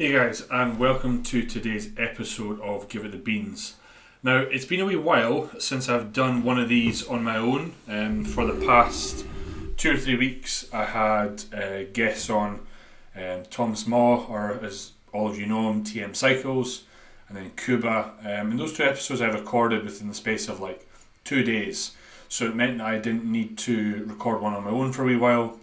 Hey guys, and welcome to today's episode of Give It the Beans. Now, it's been a wee while since I've done one of these on my own. Um, for the past two or three weeks, I had uh, guests on um, Thomas Maw, or as all of you know him, TM Cycles, and then Kuba. Um, and those two episodes I recorded within the space of like two days. So it meant that I didn't need to record one on my own for a wee while.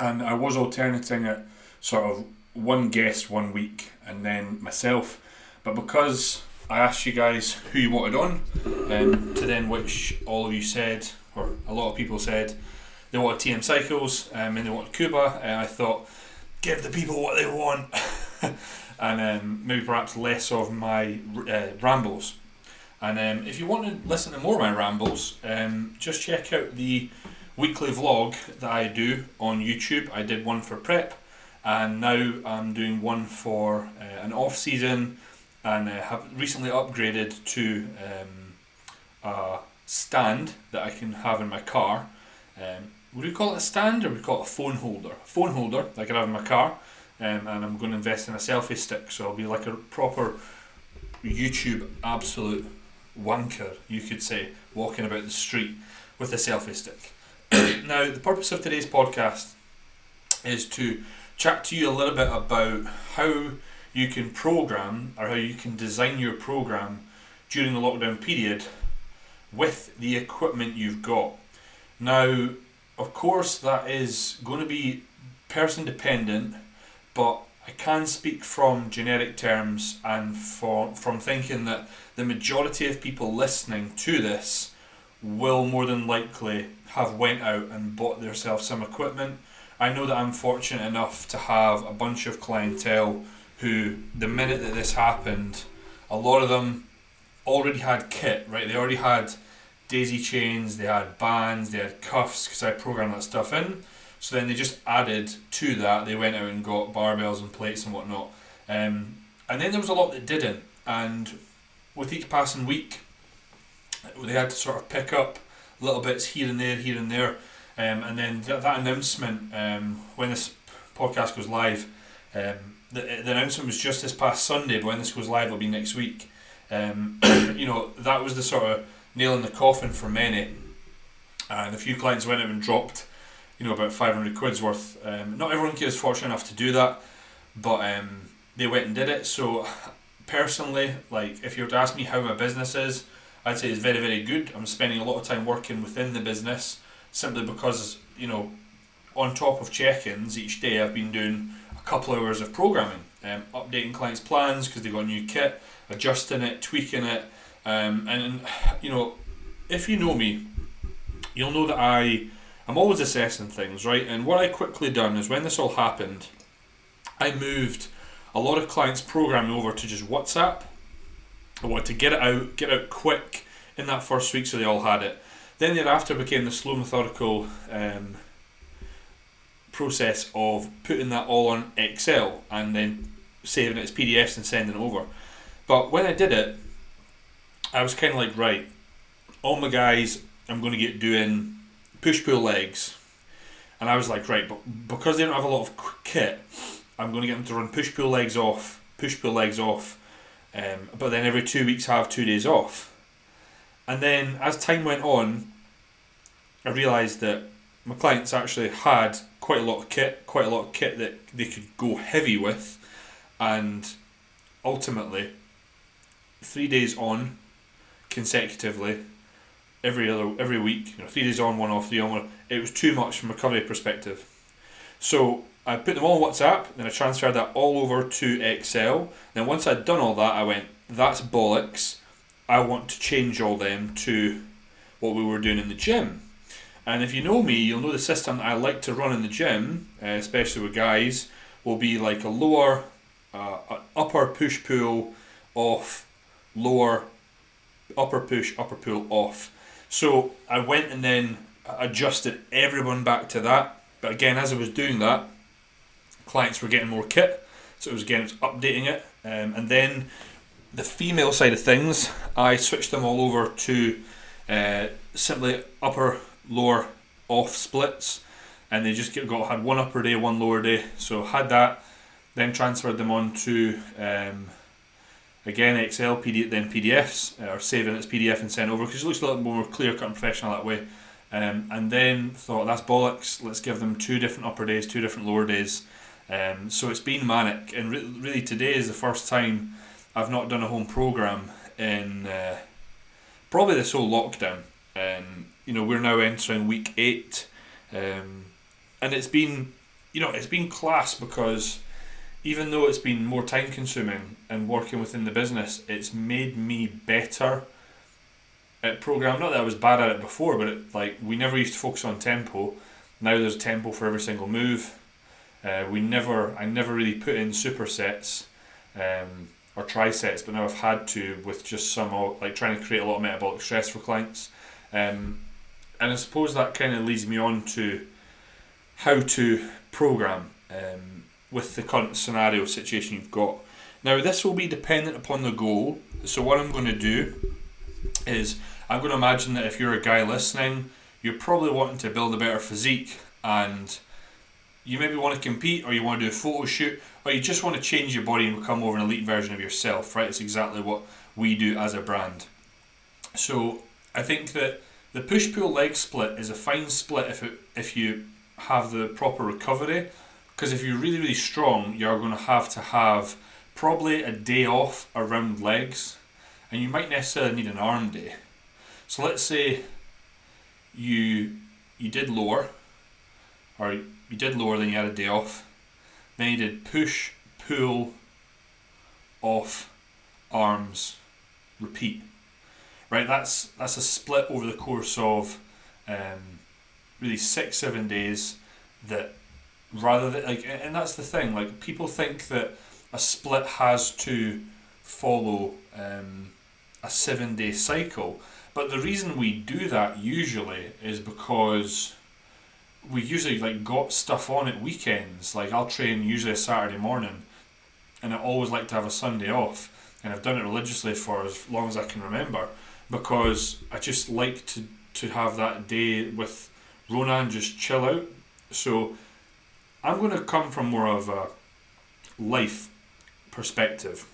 And I was alternating it sort of one guest one week and then myself. But because I asked you guys who you wanted on, um, to then which all of you said, or a lot of people said, they wanted TM Cycles um, and they wanted Kuba, and I thought, give the people what they want, and um, maybe perhaps less of my uh, rambles. And um, if you want to listen to more of my rambles, um, just check out the weekly vlog that I do on YouTube. I did one for prep and now I'm doing one for uh, an off season and uh, have recently upgraded to um, a stand that I can have in my car. Um, would we call it a stand or would we call it a phone holder? A phone holder that I can have in my car, um, and I'm going to invest in a selfie stick, so I'll be like a proper YouTube absolute wanker, you could say, walking about the street with a selfie stick. now, the purpose of today's podcast is to chat to you a little bit about how you can program or how you can design your program during the lockdown period with the equipment you've got. Now, of course, that is going to be person dependent, but I can speak from generic terms and for, from thinking that the majority of people listening to this will more than likely have went out and bought themselves some equipment I know that I'm fortunate enough to have a bunch of clientele who, the minute that this happened, a lot of them already had kit, right? They already had daisy chains, they had bands, they had cuffs because I programmed that stuff in. So then they just added to that, they went out and got barbells and plates and whatnot. Um, and then there was a lot that didn't. And with each passing week, they had to sort of pick up little bits here and there, here and there. Um, and then th- that announcement, um, when this podcast goes live, um, the, the announcement was just this past Sunday, but when this goes live, it'll be next week. Um, you know, that was the sort of nail in the coffin for many. And a few clients went out and dropped, you know, about 500 quid's worth. Um, not everyone is fortunate enough to do that, but um, they went and did it. So, personally, like, if you were to ask me how my business is, I'd say it's very, very good. I'm spending a lot of time working within the business simply because you know on top of check-ins each day I've been doing a couple hours of programming. Um, updating clients plans because they got a new kit adjusting it tweaking it. Um, and you know if you know me you'll know that I I'm always assessing things right? And what I quickly done is when this all happened I moved a lot of clients programming over to just WhatsApp. I wanted to get it out get out quick in that first week so they all had it then thereafter became the slow, methodical um, process of putting that all on Excel and then saving it as PDFs and sending it over. But when I did it, I was kind of like, right, all my guys, I'm going to get doing push pull legs. And I was like, right, but because they don't have a lot of kit, I'm going to get them to run push pull legs off, push pull legs off. Um, but then every two weeks have two days off. And then as time went on, I realised that my clients actually had quite a lot of kit, quite a lot of kit that they could go heavy with, and ultimately, three days on, consecutively, every other every week, you know, three days on, one off, three on, one. It was too much from a recovery perspective. So I put them all on WhatsApp, then I transferred that all over to Excel. Then once I'd done all that, I went, "That's bollocks." I want to change all them to what we were doing in the gym. And if you know me, you'll know the system that I like to run in the gym, uh, especially with guys, will be like a lower, uh, upper push pull off, lower, upper push, upper pull off. So I went and then adjusted everyone back to that. But again, as I was doing that, clients were getting more kit, so it was again it was updating it, um, and then the female side of things, I switched them all over to uh, simply upper lower off splits, and they just got had one upper day, one lower day. So had that, then transferred them on to um, again Excel, PDF, then PDFs, or saving its PDF and sent over because it looks a little more clear cut and professional that way. Um, and then thought that's bollocks. Let's give them two different upper days, two different lower days. Um, so it's been manic, and re- really today is the first time I've not done a home program in uh, probably this whole lockdown. Um, you know, we're now entering week eight, um, and it's been, you know, it's been class because even though it's been more time consuming and working within the business, it's made me better at program. Not that I was bad at it before, but it, like we never used to focus on tempo. Now there's tempo for every single move. Uh, we never, I never really put in supersets um, or trisets, but now I've had to with just some like trying to create a lot of metabolic stress for clients. Um, and I suppose that kind of leads me on to how to program um, with the current scenario situation you've got. Now, this will be dependent upon the goal. So, what I'm going to do is I'm going to imagine that if you're a guy listening, you're probably wanting to build a better physique and you maybe want to compete or you want to do a photo shoot or you just want to change your body and become more of an elite version of yourself, right? It's exactly what we do as a brand. So I think that the push pull leg split is a fine split if it, if you have the proper recovery because if you're really really strong you're going to have to have probably a day off around legs and you might necessarily need an arm day. So let's say you you did lower or you did lower then you had a day off. Then you did push, pull, off, arms, repeat. Right, that's that's a split over the course of um, really six, seven days that rather than like and that's the thing, like people think that a split has to follow um, a seven day cycle. But the reason we do that usually is because we usually like got stuff on at weekends. Like I'll train usually a Saturday morning, and I always like to have a Sunday off, and I've done it religiously for as long as I can remember, because I just like to to have that day with Ronan just chill out. So I'm going to come from more of a life perspective,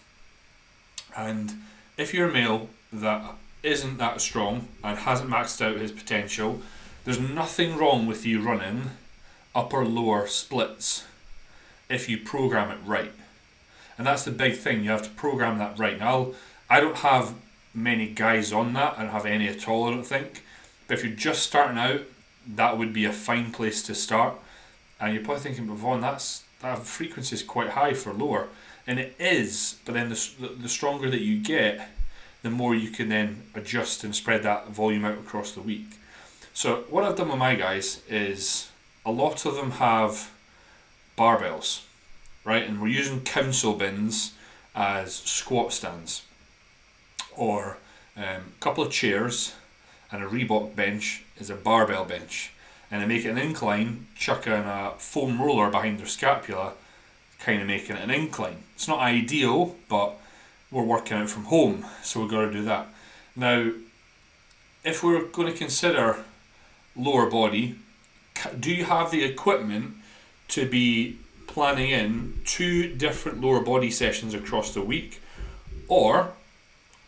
and if you're a male that isn't that strong and hasn't maxed out his potential there's nothing wrong with you running upper lower splits if you program it right. And that's the big thing, you have to program that right. Now, I don't have many guys on that, I don't have any at all, I don't think. But if you're just starting out, that would be a fine place to start. And you're probably thinking, but Vaughn, that's, that frequency is quite high for lower. And it is, but then the, the stronger that you get, the more you can then adjust and spread that volume out across the week. So what I've done with my guys is a lot of them have barbells, right? And we're using council bins as squat stands, or um, a couple of chairs and a Reebok bench is a barbell bench. And they make it an incline, chucking a foam roller behind their scapula, kind of making it an incline. It's not ideal, but we're working out from home, so we've got to do that. Now, if we're going to consider lower body, do you have the equipment to be planning in two different lower body sessions across the week? Or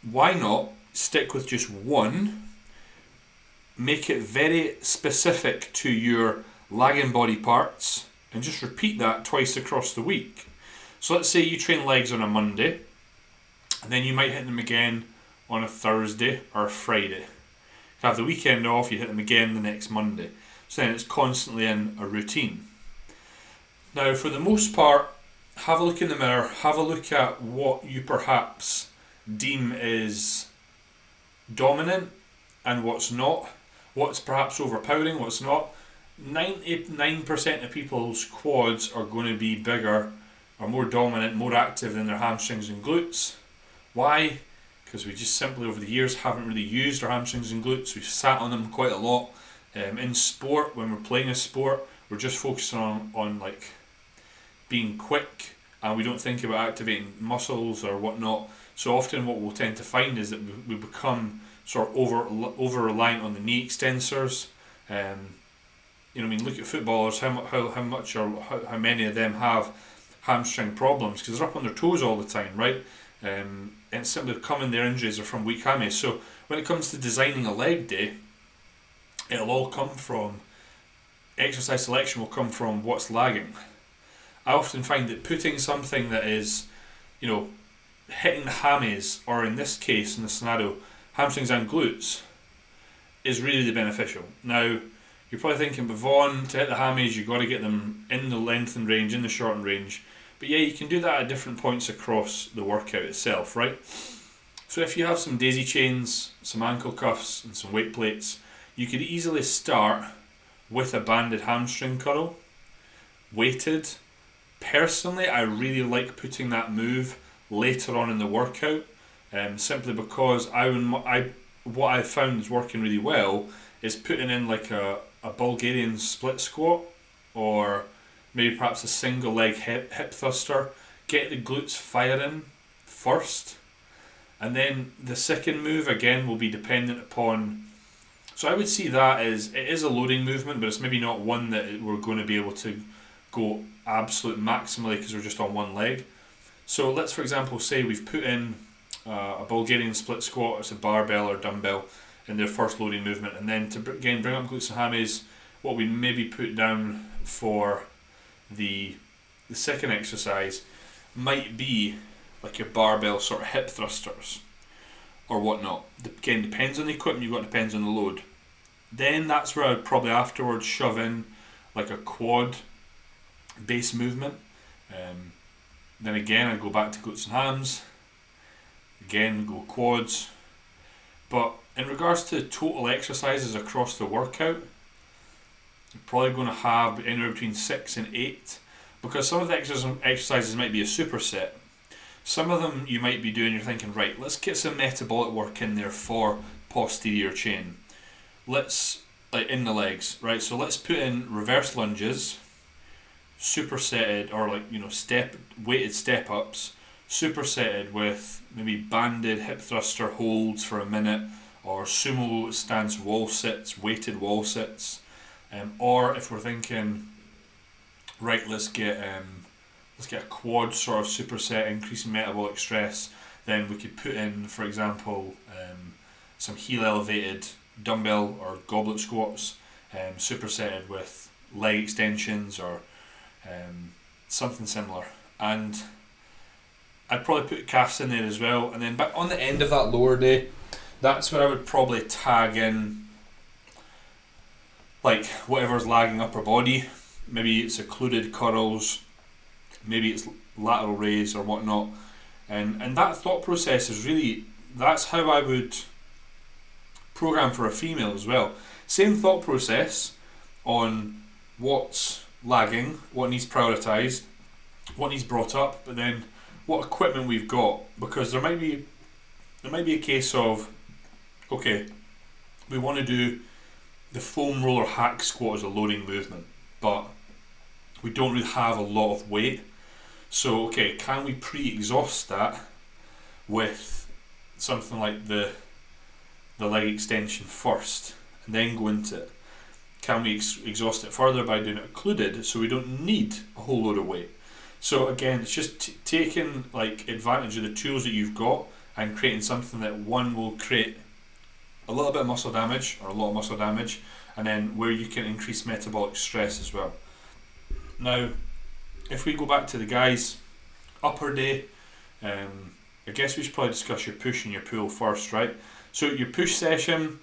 why not stick with just one? Make it very specific to your lagging body parts and just repeat that twice across the week. So let's say you train legs on a Monday, and then you might hit them again on a Thursday or a Friday have the weekend off, you hit them again the next Monday. So then it's constantly in a routine. Now, for the most part, have a look in the mirror, have a look at what you perhaps deem is dominant and what's not, what's perhaps overpowering, what's not. 99% of people's quads are going to be bigger or more dominant, more active than their hamstrings and glutes. Why? Because we just simply over the years haven't really used our hamstrings and glutes. We've sat on them quite a lot. Um, in sport, when we're playing a sport, we're just focusing on, on like being quick and we don't think about activating muscles or whatnot. So often, what we'll tend to find is that we, become sort of over over reliant on the knee extensors. Um, you know, I mean, look at footballers. How how how much or how, how many of them have hamstring problems because they're up on their toes all the time, right? Um, and simply common their injuries are from weak hammies. So when it comes to designing a leg day, it'll all come from exercise selection will come from what's lagging. I often find that putting something that is, you know, hitting the hammies, or in this case, in the scenario, hamstrings and glutes, is really beneficial. Now, you're probably thinking, but Vaughn, to hit the hammies, you've got to get them in the lengthened range, in the shortened range. But yeah, you can do that at different points across the workout itself, right? So if you have some daisy chains, some ankle cuffs, and some weight plates, you could easily start with a banded hamstring curl, weighted. Personally, I really like putting that move later on in the workout, um, simply because I, I what I found is working really well is putting in like a, a Bulgarian split squat or maybe perhaps a single leg hip, hip thruster, get the glutes firing first, and then the second move again will be dependent upon. So I would see that as it is a loading movement, but it's maybe not one that we're going to be able to go absolute maximally because we're just on one leg. So let's, for example, say we've put in uh, a Bulgarian split squat, it's a barbell or dumbbell in their first loading movement, and then to again bring up glutes and hammies, what we maybe put down for the the second exercise might be like your barbell sort of hip thrusters or whatnot. Again, depends on the equipment you've got, depends on the load. Then that's where I'd probably afterwards shove in like a quad base movement. Um, then again, I'd go back to glutes and hams. Again, go quads. But in regards to total exercises across the workout, you're probably going to have anywhere between six and eight because some of the exercises might be a superset. Some of them you might be doing, you're thinking, right, let's get some metabolic work in there for posterior chain. Let's, like in the legs, right? So let's put in reverse lunges, supersetted or like, you know, step weighted step ups, supersetted with maybe banded hip thruster holds for a minute or sumo stance wall sits, weighted wall sits um, or if we're thinking, right, let's get um, let's get a quad sort of superset, increasing metabolic stress, then we could put in, for example, um, some heel elevated dumbbell or goblet squats, um, supersetted with leg extensions or um, something similar. And I'd probably put calves in there as well. And then, but on the end of that lower day, that's where I would probably tag in like whatever's lagging upper body. Maybe it's occluded curls, maybe it's lateral raise or whatnot. And and that thought process is really that's how I would program for a female as well. Same thought process on what's lagging, what needs prioritized, what needs brought up, but then what equipment we've got because there might be there might be a case of okay, we want to do the foam roller hack squat is a loading movement, but we don't really have a lot of weight. So, okay, can we pre exhaust that with something like the the leg extension first and then go into it? Can we ex- exhaust it further by doing it occluded so we don't need a whole load of weight? So, again, it's just t- taking like advantage of the tools that you've got and creating something that one will create a little bit of muscle damage or a lot of muscle damage, and then where you can increase metabolic stress as well. Now, if we go back to the guys, upper day, um, I guess we should probably discuss your push and your pull first, right? So your push session,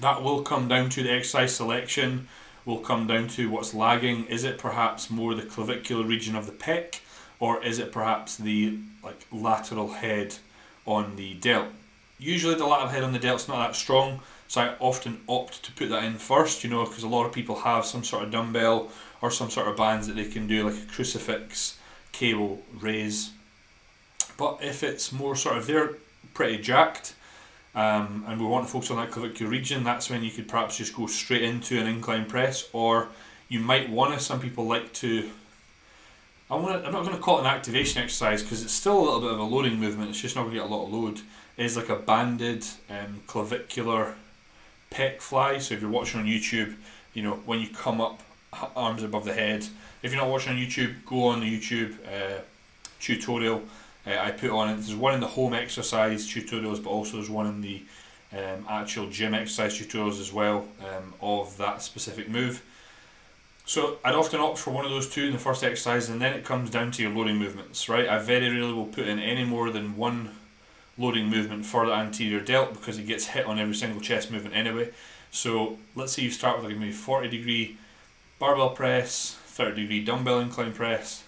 that will come down to the exercise selection, will come down to what's lagging. Is it perhaps more the clavicular region of the pec, or is it perhaps the like lateral head on the delt? Usually the lateral head on the delt's not that strong, so I often opt to put that in first, you know, because a lot of people have some sort of dumbbell or some sort of bands that they can do, like a crucifix, cable, raise. But if it's more sort of they're pretty jacked, um, and we want to focus on that clavicular region, that's when you could perhaps just go straight into an incline press, or you might want to. Some people like to. I want. I'm not going to call it an activation exercise because it's still a little bit of a loading movement. It's just not going to get a lot of load is like a banded um, clavicular pec fly. So if you're watching on YouTube, you know when you come up arms above the head, if you're not watching on YouTube, go on the YouTube uh, tutorial. Uh, I put on it. There's one in the home exercise tutorials, but also there's one in the um, actual gym exercise tutorials as well um, of that specific move. So I'd often opt for one of those two in the first exercise, and then it comes down to your loading movements, right? I very rarely will put in any more than one loading movement for the anterior delt because it gets hit on every single chest movement anyway. So let's say you start with like maybe 40 degree barbell press, 30 degree dumbbell incline press,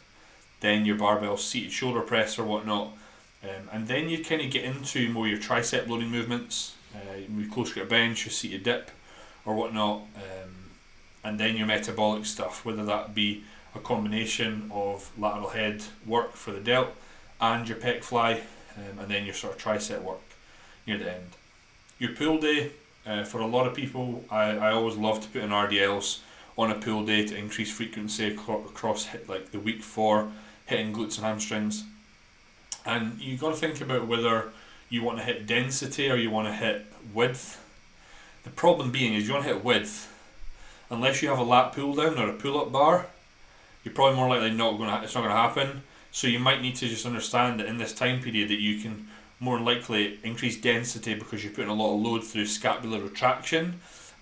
then your barbell seated shoulder press or whatnot, um, and then you kind of get into more your tricep loading movements, uh, maybe close grip bench, your seated dip, or whatnot. Um, and then your metabolic stuff, whether that be a combination of lateral head work for the delt and your pec fly, um, and then your sort of tricep work near the end. Your pull day, uh, for a lot of people, I, I always love to put in RDLs on a pull day to increase frequency across hit, like the week for hitting glutes and hamstrings. And you've got to think about whether you want to hit density or you want to hit width. The problem being is you want to hit width unless you have a lat pull down or a pull up bar, you're probably more likely not going to. It's not going to happen. So you might need to just understand that in this time period that you can more likely increase density because you're putting a lot of load through scapular retraction,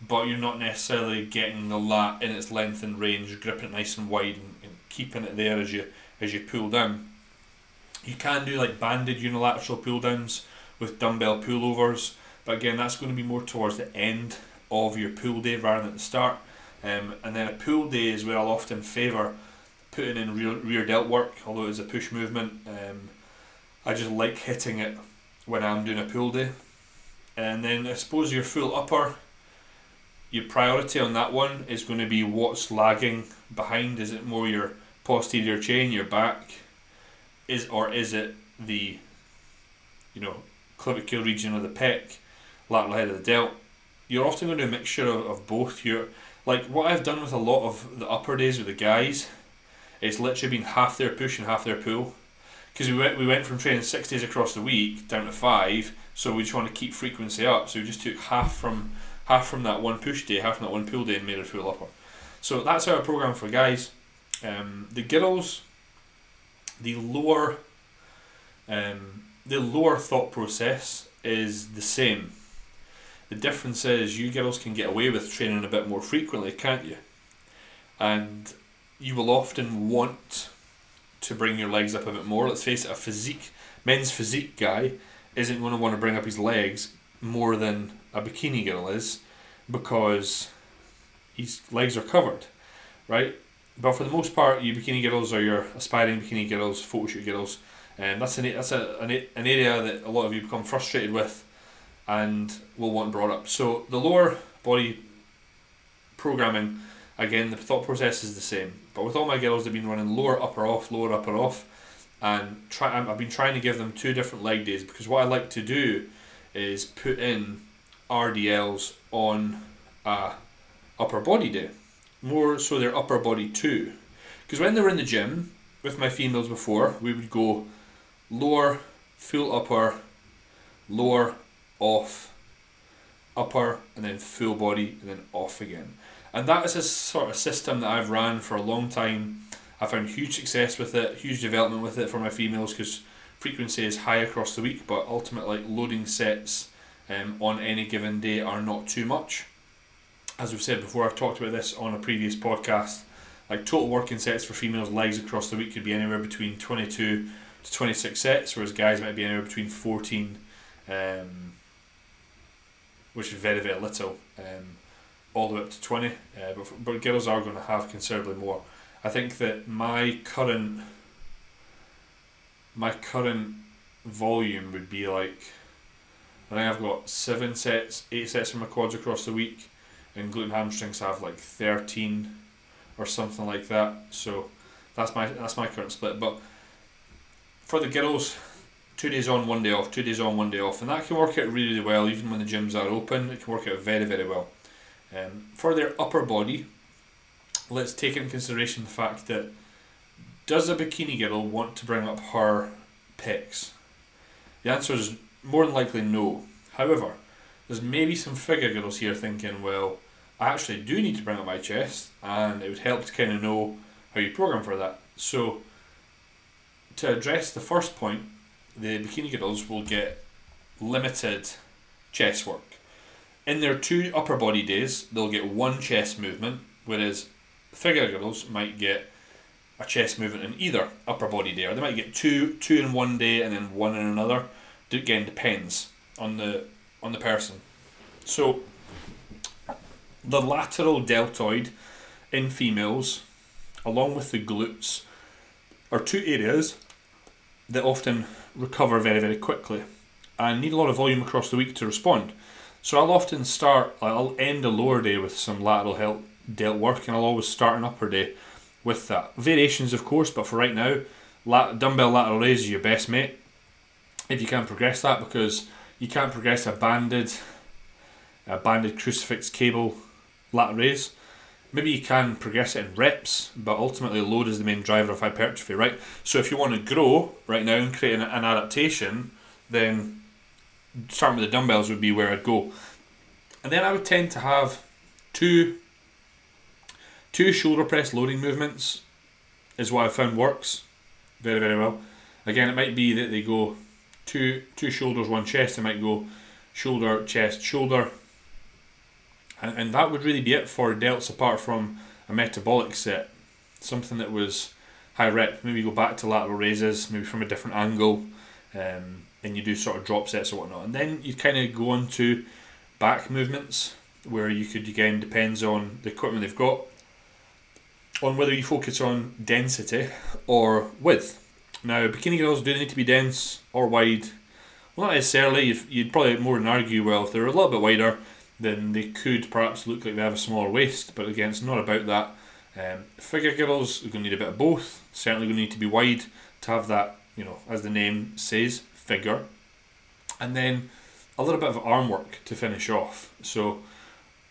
but you're not necessarily getting the lat in its lengthened range, gripping it nice and wide and, and keeping it there as you as you pull down. You can do like banded unilateral pull downs with dumbbell pullovers, but again that's going to be more towards the end of your pull day rather than the start. Um, and then a pull day is where I'll often favour putting in rear, rear delt work, although it's a push movement. Um, I just like hitting it when I'm doing a pull day. And then I suppose your full upper, your priority on that one is going to be what's lagging behind. Is it more your posterior chain, your back, is or is it the, you know, clavicle region of the pec, lateral head of the delt? You're often going to do a mixture of, of both. You're like what I've done with a lot of the upper days with the guys, it's literally been half their push and half their pull. Because we went we went from training six days across the week down to five, so we just want to keep frequency up. So we just took half from half from that one push day, half from that one pull day, and made a full upper. So that's our program for guys. Um, the girls, the lower, um, the lower thought process is the same. The difference is you girls can get away with training a bit more frequently, can't you? And you will often want to bring your legs up a bit more. Let's face it, a physique, men's physique guy isn't going to want to bring up his legs more than a bikini girl is because his legs are covered, right? But for the most part, you bikini girls or your aspiring bikini girls, photo shoot girls, and that's an that's a, an, an area that a lot of you become frustrated with and will want brought up. So the lower body programming, again, the thought process is the same. But with all my girls, they've been running lower upper off, lower upper off, and try. I've been trying to give them two different leg days because what I like to do is put in RDLs on a upper body day, more so their upper body too. Because when they were in the gym with my females before, we would go lower, full upper, lower, off, upper, and then full body, and then off again. And that is a sort of system that I've ran for a long time. I found huge success with it, huge development with it for my females because frequency is high across the week, but ultimately loading sets um, on any given day are not too much. As we've said before, I've talked about this on a previous podcast. Like total working sets for females' legs across the week could be anywhere between 22 to 26 sets, whereas guys might be anywhere between 14 um, which is very very little, um, all the way up to twenty. Uh, but but girls are going to have considerably more. I think that my current my current volume would be like I think I've got seven sets, eight sets for my quads across the week, and glute and hamstrings have like thirteen or something like that. So that's my that's my current split. But for the girls, two days on, one day off, two days on, one day off, and that can work out really well even when the gyms are open. It can work out very, very well. Um, for their upper body, let's take into consideration the fact that does a bikini girl want to bring up her pecs? The answer is more than likely no. However, there's maybe some figure girls here thinking, well, I actually do need to bring up my chest, and it would help to kind of know how you program for that. So, to address the first point, the bikini girls will get limited chest work. In their two upper body days, they'll get one chest movement, whereas figure girls might get a chest movement in either upper body day, or they might get two two in one day and then one in another. Again, depends on the on the person. So the lateral deltoid in females, along with the glutes, are two areas that often recover very very quickly and need a lot of volume across the week to respond. So I'll often start, I'll end a lower day with some lateral delt work, and I'll always start an upper day with that. Variations, of course, but for right now, lat- dumbbell lateral raise is your best mate. If you can progress that, because you can't progress a banded, a banded crucifix cable lateral raise. Maybe you can progress it in reps, but ultimately load is the main driver of hypertrophy, right? So if you want to grow right now and create an, an adaptation, then starting with the dumbbells would be where I'd go. And then I would tend to have two two shoulder press loading movements is what I found works very very well. Again, it might be that they go two two shoulders, one chest. They might go shoulder, chest, shoulder, and, and that would really be it for delts apart from a metabolic set, something that was high rep. Maybe go back to lateral raises, maybe from a different angle. Um, and you do sort of drop sets or whatnot. And then you kind of go on to back movements where you could again depends on the equipment they've got, on whether you focus on density or width. Now, bikini girls do need to be dense or wide. Well, not necessarily. You'd, you'd probably more than argue, well, if they're a little bit wider, then they could perhaps look like they have a smaller waist. But again, it's not about that. Um, figure girls are going to need a bit of both. Certainly going to need to be wide to have that, you know, as the name says, figure, and then a little bit of arm work to finish off. So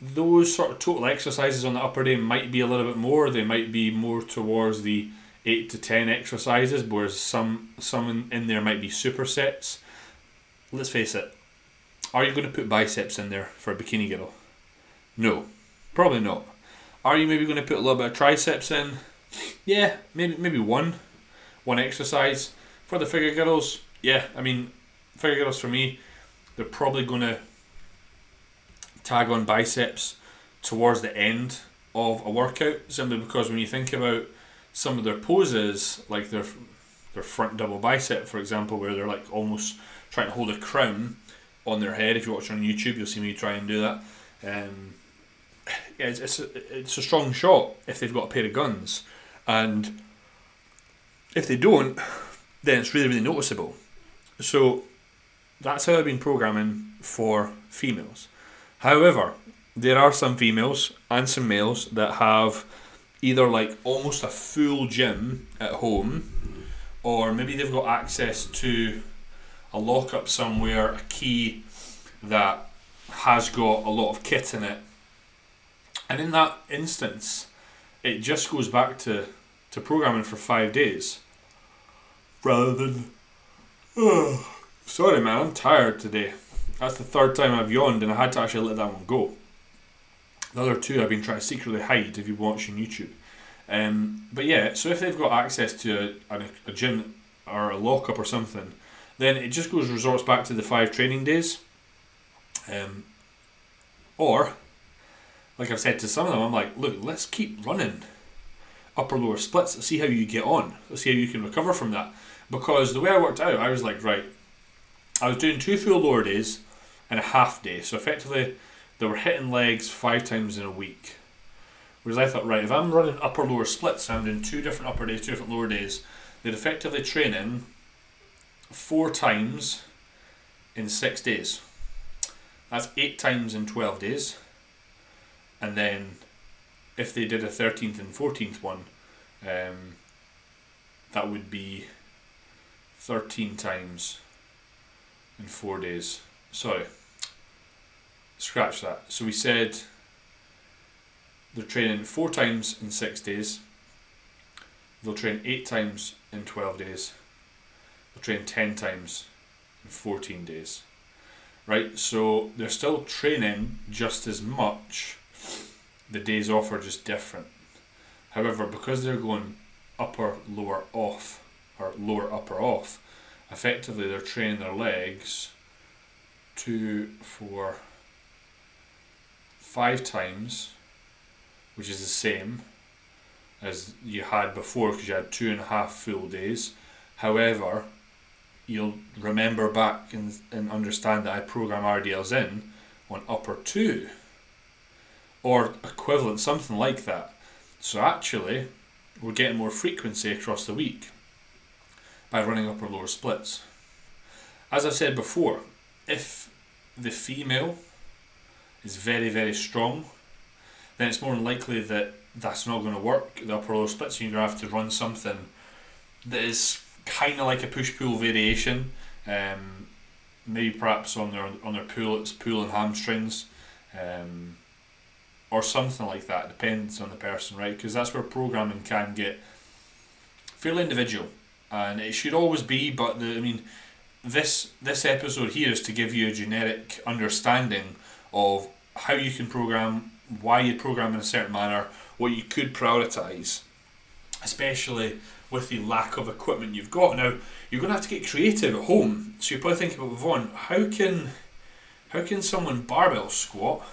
those sort of total exercises on the upper day might be a little bit more. They might be more towards the eight to ten exercises, whereas some some in, there might be supersets. Let's face it. Are you going to put biceps in there for a bikini girl? No, probably not. Are you maybe going to put a little bit of triceps in? Yeah, maybe maybe one, one exercise for the figure girls yeah, I mean, figure girls for me, they're probably going to tag on biceps towards the end of a workout simply because when you think about some of their poses, like their their front double bicep, for example, where they're like almost trying to hold a crown on their head. If you watch on YouTube, you'll see me try and do that. Um, yeah, it's, it's, a, it's a strong shot if they've got a pair of guns, and if they don't, then it's really really noticeable. So that's how I've been programming for females. However, there are some females and some males that have either like almost a full gym at home, or maybe they've got access to a lockup somewhere, a key that has got a lot of kit in it. And in that instance, it just goes back to, to programming for five days rather than sorry, man. I'm tired today. That's the third time I've yawned, and I had to actually let that one go. The other two I've been trying to secretly hide if you're watching YouTube. Um, but yeah, so if they've got access to a, a, gym or a lockup or something, then it just goes resorts back to the five training days. Um, or, like I've said to some of them, I'm like, look, let's keep running upper lower splits. Let's see how you get on. Let's see how you can recover from that because the way I worked out, I was like, right, I was doing two full lower days and a half day. So effectively, they were hitting legs five times in a week. Whereas I thought, right, if I'm running upper lower splits, I'm doing two different upper days, two different lower days, they're effectively training four times in six days. That's eight times in 12 days. And then if they did a 13th and 14th one, um, that would be 13 times in four days. Sorry, scratch that. So we said they're training four times in six days, they'll train eight times in 12 days, they'll train 10 times in 14 days. Right, so they're still training just as much, the days off are just different. However, because they're going upper, lower, off, or lower, upper, off, effectively they're training their legs two, four, five times, which is the same as you had before because you had two and a half full days. However, you'll remember back and, and understand that I program RDLs in on upper two or equivalent, something like that. So actually, we're getting more frequency across the week by running upper lower splits. As I've said before, if the female is very, very strong, then it's more than likely that that's not going to work, the upper lower splits. You're going to have to run something that is kind of like a push pull variation. Um, maybe perhaps on their on their pull it's pull and hamstrings, um, or something like that. Depends on the person, right? Because that's where programming can get fairly individual, and it should always be. But the I mean, this this episode here is to give you a generic understanding of how you can program, why you program in a certain manner, what you could prioritize, especially with the lack of equipment you've got. Now you're going to have to get creative at home. So you're probably thinking about Vaughn, how can how can someone barbell squat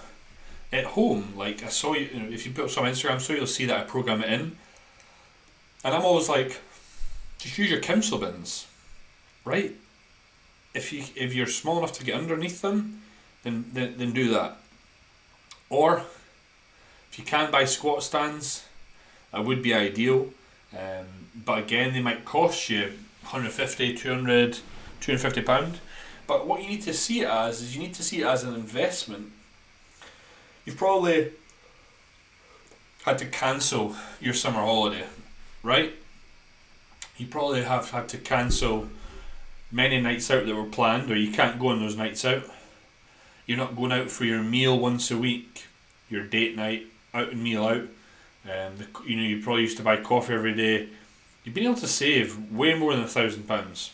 at home? Like I saw you, you know, if you put up some Instagram so you'll see that I program it in. And I'm always like, just use your council bins, right? If you if you're small enough to get underneath them, then then, then do that. Or if you can buy squat stands, that would be ideal. Um, but again, they might cost you 150, 200, 250 pound. But what you need to see it as is you need to see it as an investment. You've probably had to cancel your summer holiday, right? You probably have had to cancel many nights out that were planned, or you can't go on those nights out. You're not going out for your meal once a week, your date night, out and meal out. Um, the, you know, you probably used to buy coffee every day. You've been able to save way more than a thousand pounds.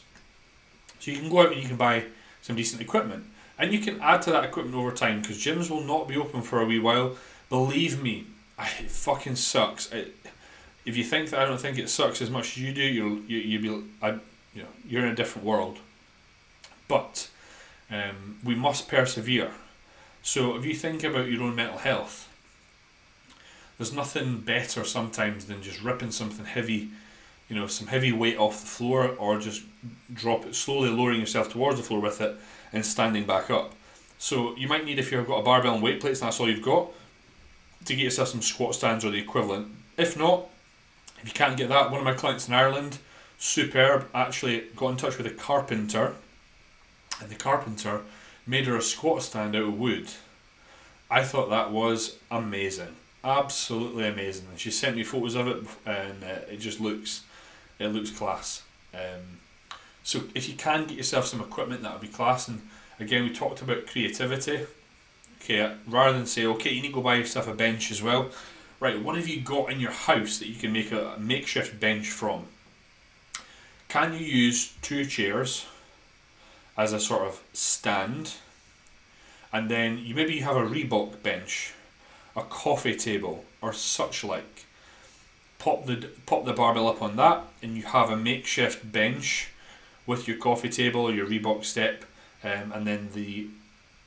So you can go out and you can buy some decent equipment, and you can add to that equipment over time because gyms will not be open for a wee while. Believe me, it fucking sucks. It, if you think that I don't think it sucks as much as you do, you'll you you be I, you know you're in a different world. But um, we must persevere. So if you think about your own mental health, there's nothing better sometimes than just ripping something heavy, you know, some heavy weight off the floor, or just drop it slowly, lowering yourself towards the floor with it, and standing back up. So you might need if you've got a barbell and weight plates, and that's all you've got, to get yourself some squat stands or the equivalent. If not, if you can't get that, one of my clients in Ireland, superb, actually got in touch with a carpenter, and the carpenter made her a squat stand out of wood. I thought that was amazing absolutely amazing. And she sent me photos of it, and uh, it just looks, it looks class. Um, so if you can get yourself some equipment, that would be class. And again, we talked about creativity. Okay, rather than say, okay, you need to go buy yourself a bench as well. Right, what have you got in your house that you can make a makeshift bench from? Can you use two chairs as a sort of stand? And then you maybe you have a Reebok bench a coffee table or such like. Pop the pop the barbell up on that, and you have a makeshift bench with your coffee table or your Reebok step, um, and then the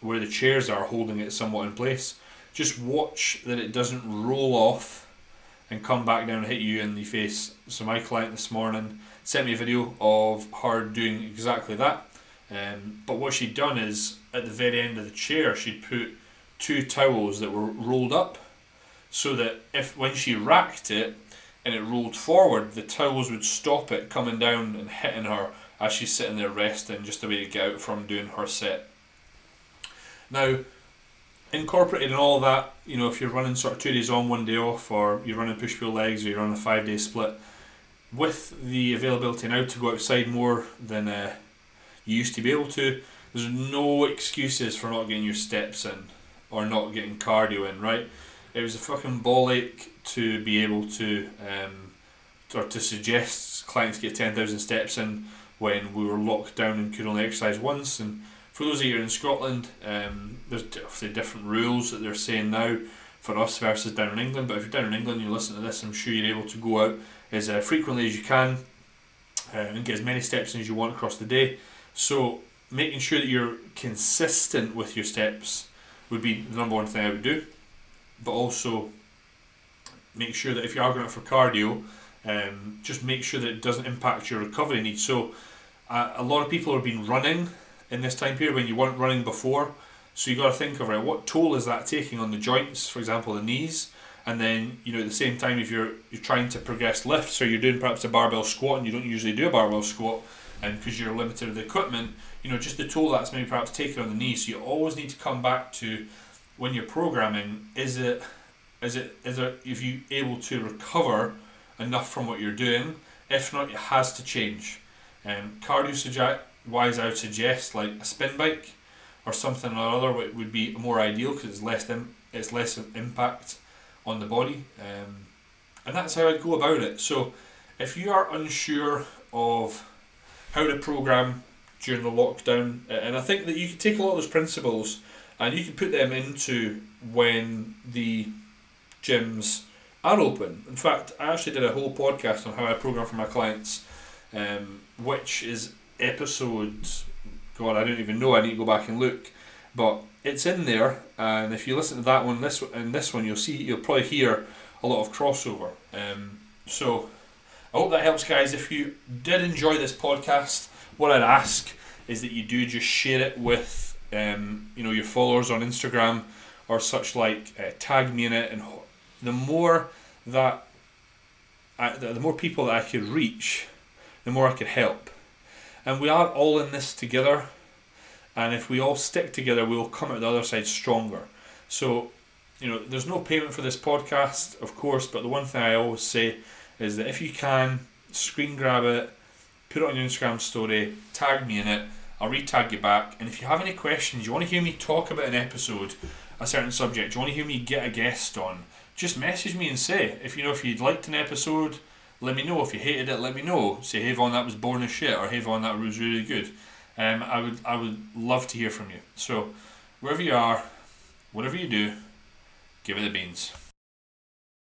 where the chairs are holding it somewhat in place. Just watch that it doesn't roll off and come back down and hit you in the face. So my client this morning sent me a video of her doing exactly that. Um, but what she'd done is at the very end of the chair, she'd put two towels that were rolled up so that if when she racked it and it rolled forward, the towels would stop it coming down and hitting her as she's sitting there resting, just a way to get out from doing her set. Now, incorporated in all that, you know, if you're running sort of two days on, one day off, or you're running push pull legs, or you're on a five day split, with the availability now to go outside more than uh, you used to be able to, there's no excuses for not getting your steps in or not getting cardio in, right? It was a fucking ball ache to be able to, um, or to suggest clients get 10,000 steps in when we were locked down and could only exercise once. And of you in Scotland, um, there's obviously different rules that they're saying now for us versus down in England. But if you're down in England you listen to this, I'm sure you're able to go out as uh, frequently as you can uh, and get as many steps as you want across the day. So making sure that you're consistent with your steps would be the number one thing I would do. But also make sure that if you are going out for cardio, um, just make sure that it doesn't impact your recovery needs. So uh, a lot of people have been running in this time period when you weren't running before. So you got to think of right, what toll is that taking on the joints, for example, the knees, and then you know at the same time if you're you're trying to progress lifts or you're doing perhaps a barbell squat and you don't usually do a barbell squat, and because you're limited with the equipment, you know just the toll that's maybe perhaps taken on the knees. So you always need to come back to when you're programming, is it is it is it if you able to recover enough from what you're doing? If not, it has to change. Um, cardio wise, I would suggest like a spin bike or something or other would be more ideal because it's less Im- it's less impact on the body, um, and that's how I'd go about it. So, if you are unsure of how to program during the lockdown, and I think that you can take a lot of those principles and you can put them into when the gyms are open. In fact, I actually did a whole podcast on how I program for my clients, um, which is episode. God, I don't even know. I need to go back and look, but it's in there. And if you listen to that one, this and this one, you'll see you'll probably hear a lot of crossover. Um, so I hope that helps, guys. If you did enjoy this podcast, what I'd ask is that you do just share it with um, you know your followers on Instagram or such like. Uh, tag me in it, and the more that I, the more people that I could reach, the more I could help. And we are all in this together. And if we all stick together, we'll come out the other side stronger. So, you know, there's no payment for this podcast, of course, but the one thing I always say is that if you can, screen grab it, put it on your Instagram story, tag me in it, I'll retag you back. And if you have any questions, you want to hear me talk about an episode, a certain subject, you want to hear me get a guest on, just message me and say. If you know if you'd liked an episode, let me know. If you hated it, let me know. Say, hey Vaughn, that was boring as shit, or hey Vaughn, that was really good. Um, I would I would love to hear from you. So wherever you are, whatever you do, give it the beans.